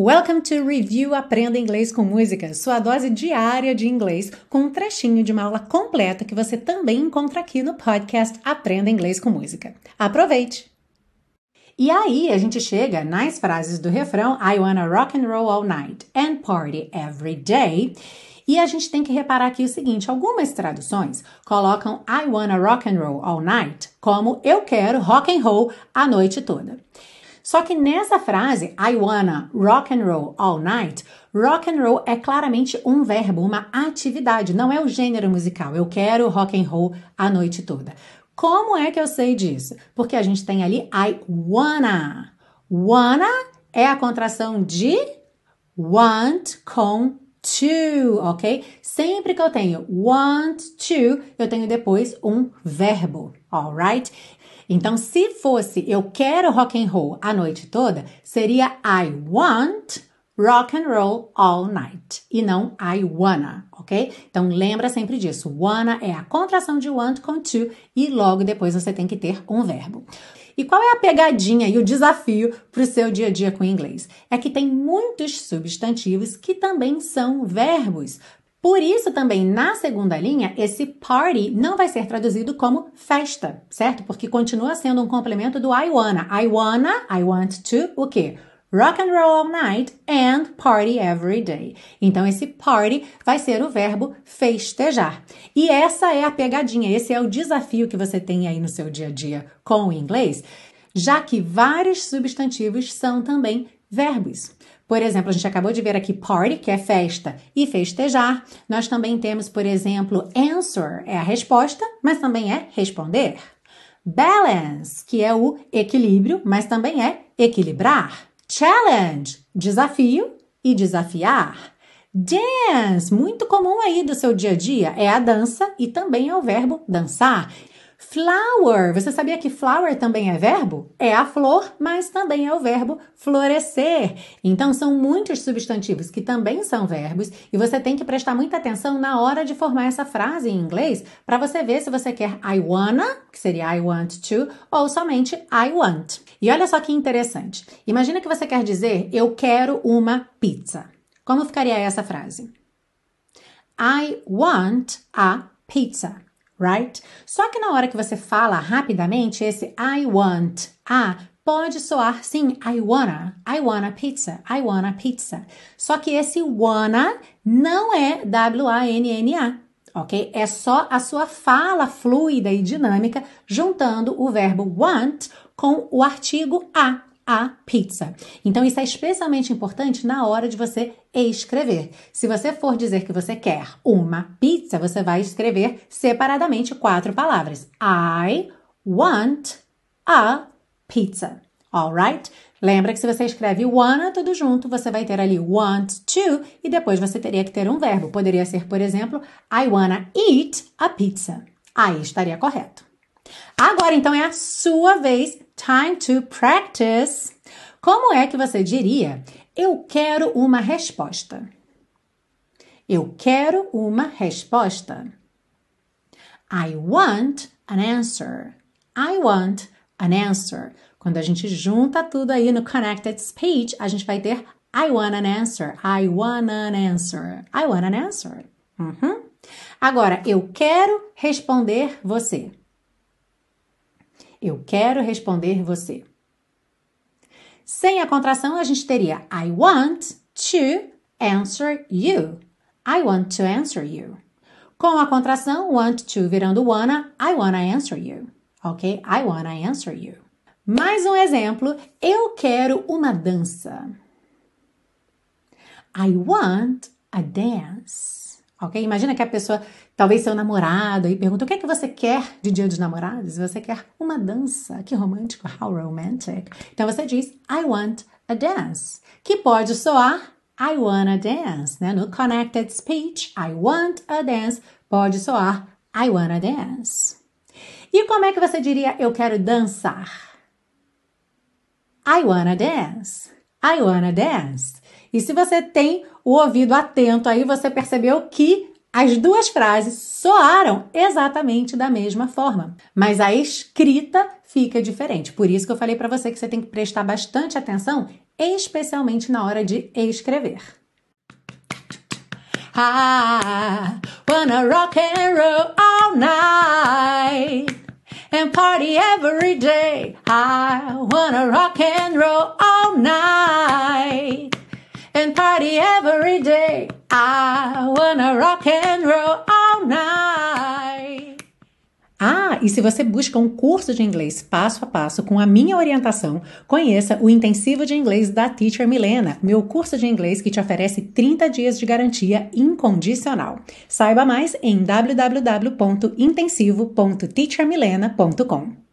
Welcome to Review Aprenda Inglês com Música, sua dose diária de inglês, com um trechinho de uma aula completa que você também encontra aqui no podcast Aprenda Inglês com Música. Aproveite! E aí a gente chega nas frases do refrão I wanna rock and roll all night and party every day. E a gente tem que reparar aqui o seguinte: algumas traduções colocam I wanna rock and roll all night como eu quero rock and roll a noite toda. Só que nessa frase, I wanna rock and roll all night, rock and roll é claramente um verbo, uma atividade, não é o gênero musical. Eu quero rock and roll a noite toda. Como é que eu sei disso? Porque a gente tem ali I wanna. Wanna é a contração de want com to, ok? Sempre que eu tenho want to, eu tenho depois um verbo, alright? Então, se fosse eu quero rock and roll a noite toda, seria I want rock and roll all night e não I wanna, ok? Então lembra sempre disso. Wanna é a contração de want com to e logo depois você tem que ter um verbo. E qual é a pegadinha e o desafio para o seu dia a dia com o inglês? É que tem muitos substantivos que também são verbos. Por isso, também na segunda linha, esse party não vai ser traduzido como festa, certo? Porque continua sendo um complemento do I wanna. I wanna, I want to, o quê? Rock and roll all night and party every day. Então, esse party vai ser o verbo festejar. E essa é a pegadinha, esse é o desafio que você tem aí no seu dia a dia com o inglês, já que vários substantivos são também verbos. Por exemplo, a gente acabou de ver aqui party, que é festa, e festejar. Nós também temos, por exemplo, answer, é a resposta, mas também é responder. Balance, que é o equilíbrio, mas também é equilibrar. Challenge, desafio e desafiar. Dance, muito comum aí do seu dia a dia, é a dança e também é o verbo dançar. Flower, você sabia que flower também é verbo? É a flor, mas também é o verbo florescer. Então são muitos substantivos que também são verbos e você tem que prestar muita atenção na hora de formar essa frase em inglês para você ver se você quer I wanna, que seria I want to, ou somente I want. E olha só que interessante. Imagina que você quer dizer eu quero uma pizza. Como ficaria essa frase? I want a pizza right? Só que na hora que você fala rapidamente, esse I want a pode soar sim, I wanna, I wanna pizza, I wanna pizza. Só que esse wanna não é W-A-N-N-A, ok? É só a sua fala fluida e dinâmica juntando o verbo want com o artigo a a pizza. Então, isso é especialmente importante na hora de você escrever. Se você for dizer que você quer uma pizza, você vai escrever separadamente quatro palavras. I want a pizza. Alright? Lembra que se você escreve wanna tudo junto, você vai ter ali want to e depois você teria que ter um verbo. Poderia ser, por exemplo, I wanna eat a pizza. Aí estaria correto. Agora então é a sua vez Time to practice. Como é que você diria? Eu quero uma resposta. Eu quero uma resposta. I want an answer. I want an answer. Quando a gente junta tudo aí no connected speech, a gente vai ter I want an answer. I want an answer. I want an answer. Uhum. Agora, eu quero responder você. Eu quero responder você. Sem a contração, a gente teria I want to answer you. I want to answer you. Com a contração, want to virando wanna, I wanna answer you. Ok? I wanna answer you. Mais um exemplo. Eu quero uma dança. I want a dance. Ok? Imagina que a pessoa, talvez seu namorado, aí pergunta: o que é que você quer de dia dos namorados? Você quer uma dança. Que romântico, how romantic. Então você diz: I want a dance. Que pode soar I wanna dance, né? No connected speech, I want a dance pode soar I wanna dance. E como é que você diria eu quero dançar? I wanna dance. I wanna dance. E se você tem o ouvido atento aí, você percebeu que as duas frases soaram exatamente da mesma forma, mas a escrita fica diferente. Por isso que eu falei para você que você tem que prestar bastante atenção especialmente na hora de escrever. I wanna rock and roll all night and party every day. I wanna rock and roll all night and party every day. I wanna rock and roll all night. Ah, e se você busca um curso de inglês passo a passo com a minha orientação, conheça o Intensivo de Inglês da Teacher Milena, meu curso de inglês que te oferece 30 dias de garantia incondicional. Saiba mais em www.intensivo.teachermilena.com.